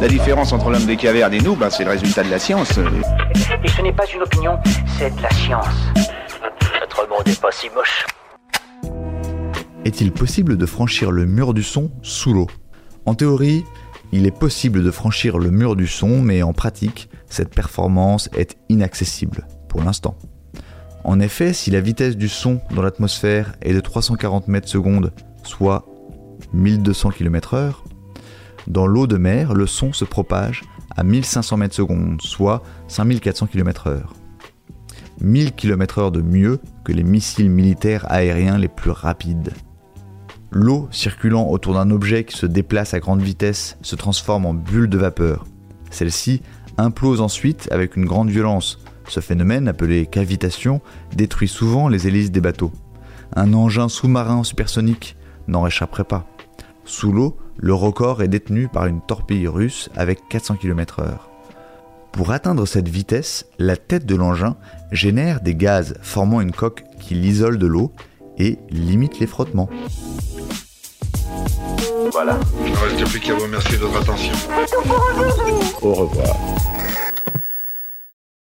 La différence entre l'homme des cavernes et nous, ben, c'est le résultat de la science. Et ce n'est pas une opinion, c'est de la science. Notre monde n'est pas si moche. Est-il possible de franchir le mur du son sous l'eau? En théorie, il est possible de franchir le mur du son, mais en pratique, cette performance est inaccessible pour l'instant. En effet, si la vitesse du son dans l'atmosphère est de 340 mètres secondes, soit 1200 km/h, dans l'eau de mer, le son se propage à 1500 mètres secondes, soit 5400 km/h. 1000 km/h de mieux que les missiles militaires aériens les plus rapides. L'eau circulant autour d'un objet qui se déplace à grande vitesse se transforme en bulle de vapeur. Celle-ci implose ensuite avec une grande violence. Ce phénomène, appelé cavitation, détruit souvent les hélices des bateaux. Un engin sous-marin supersonique n'en échapperait pas. Sous l'eau, le record est détenu par une torpille russe avec 400 km/h. Pour atteindre cette vitesse, la tête de l'engin génère des gaz formant une coque qui l'isole de l'eau et limite les frottements. Voilà. Il ne reste plus qu'à vous remercier de votre attention. Au revoir.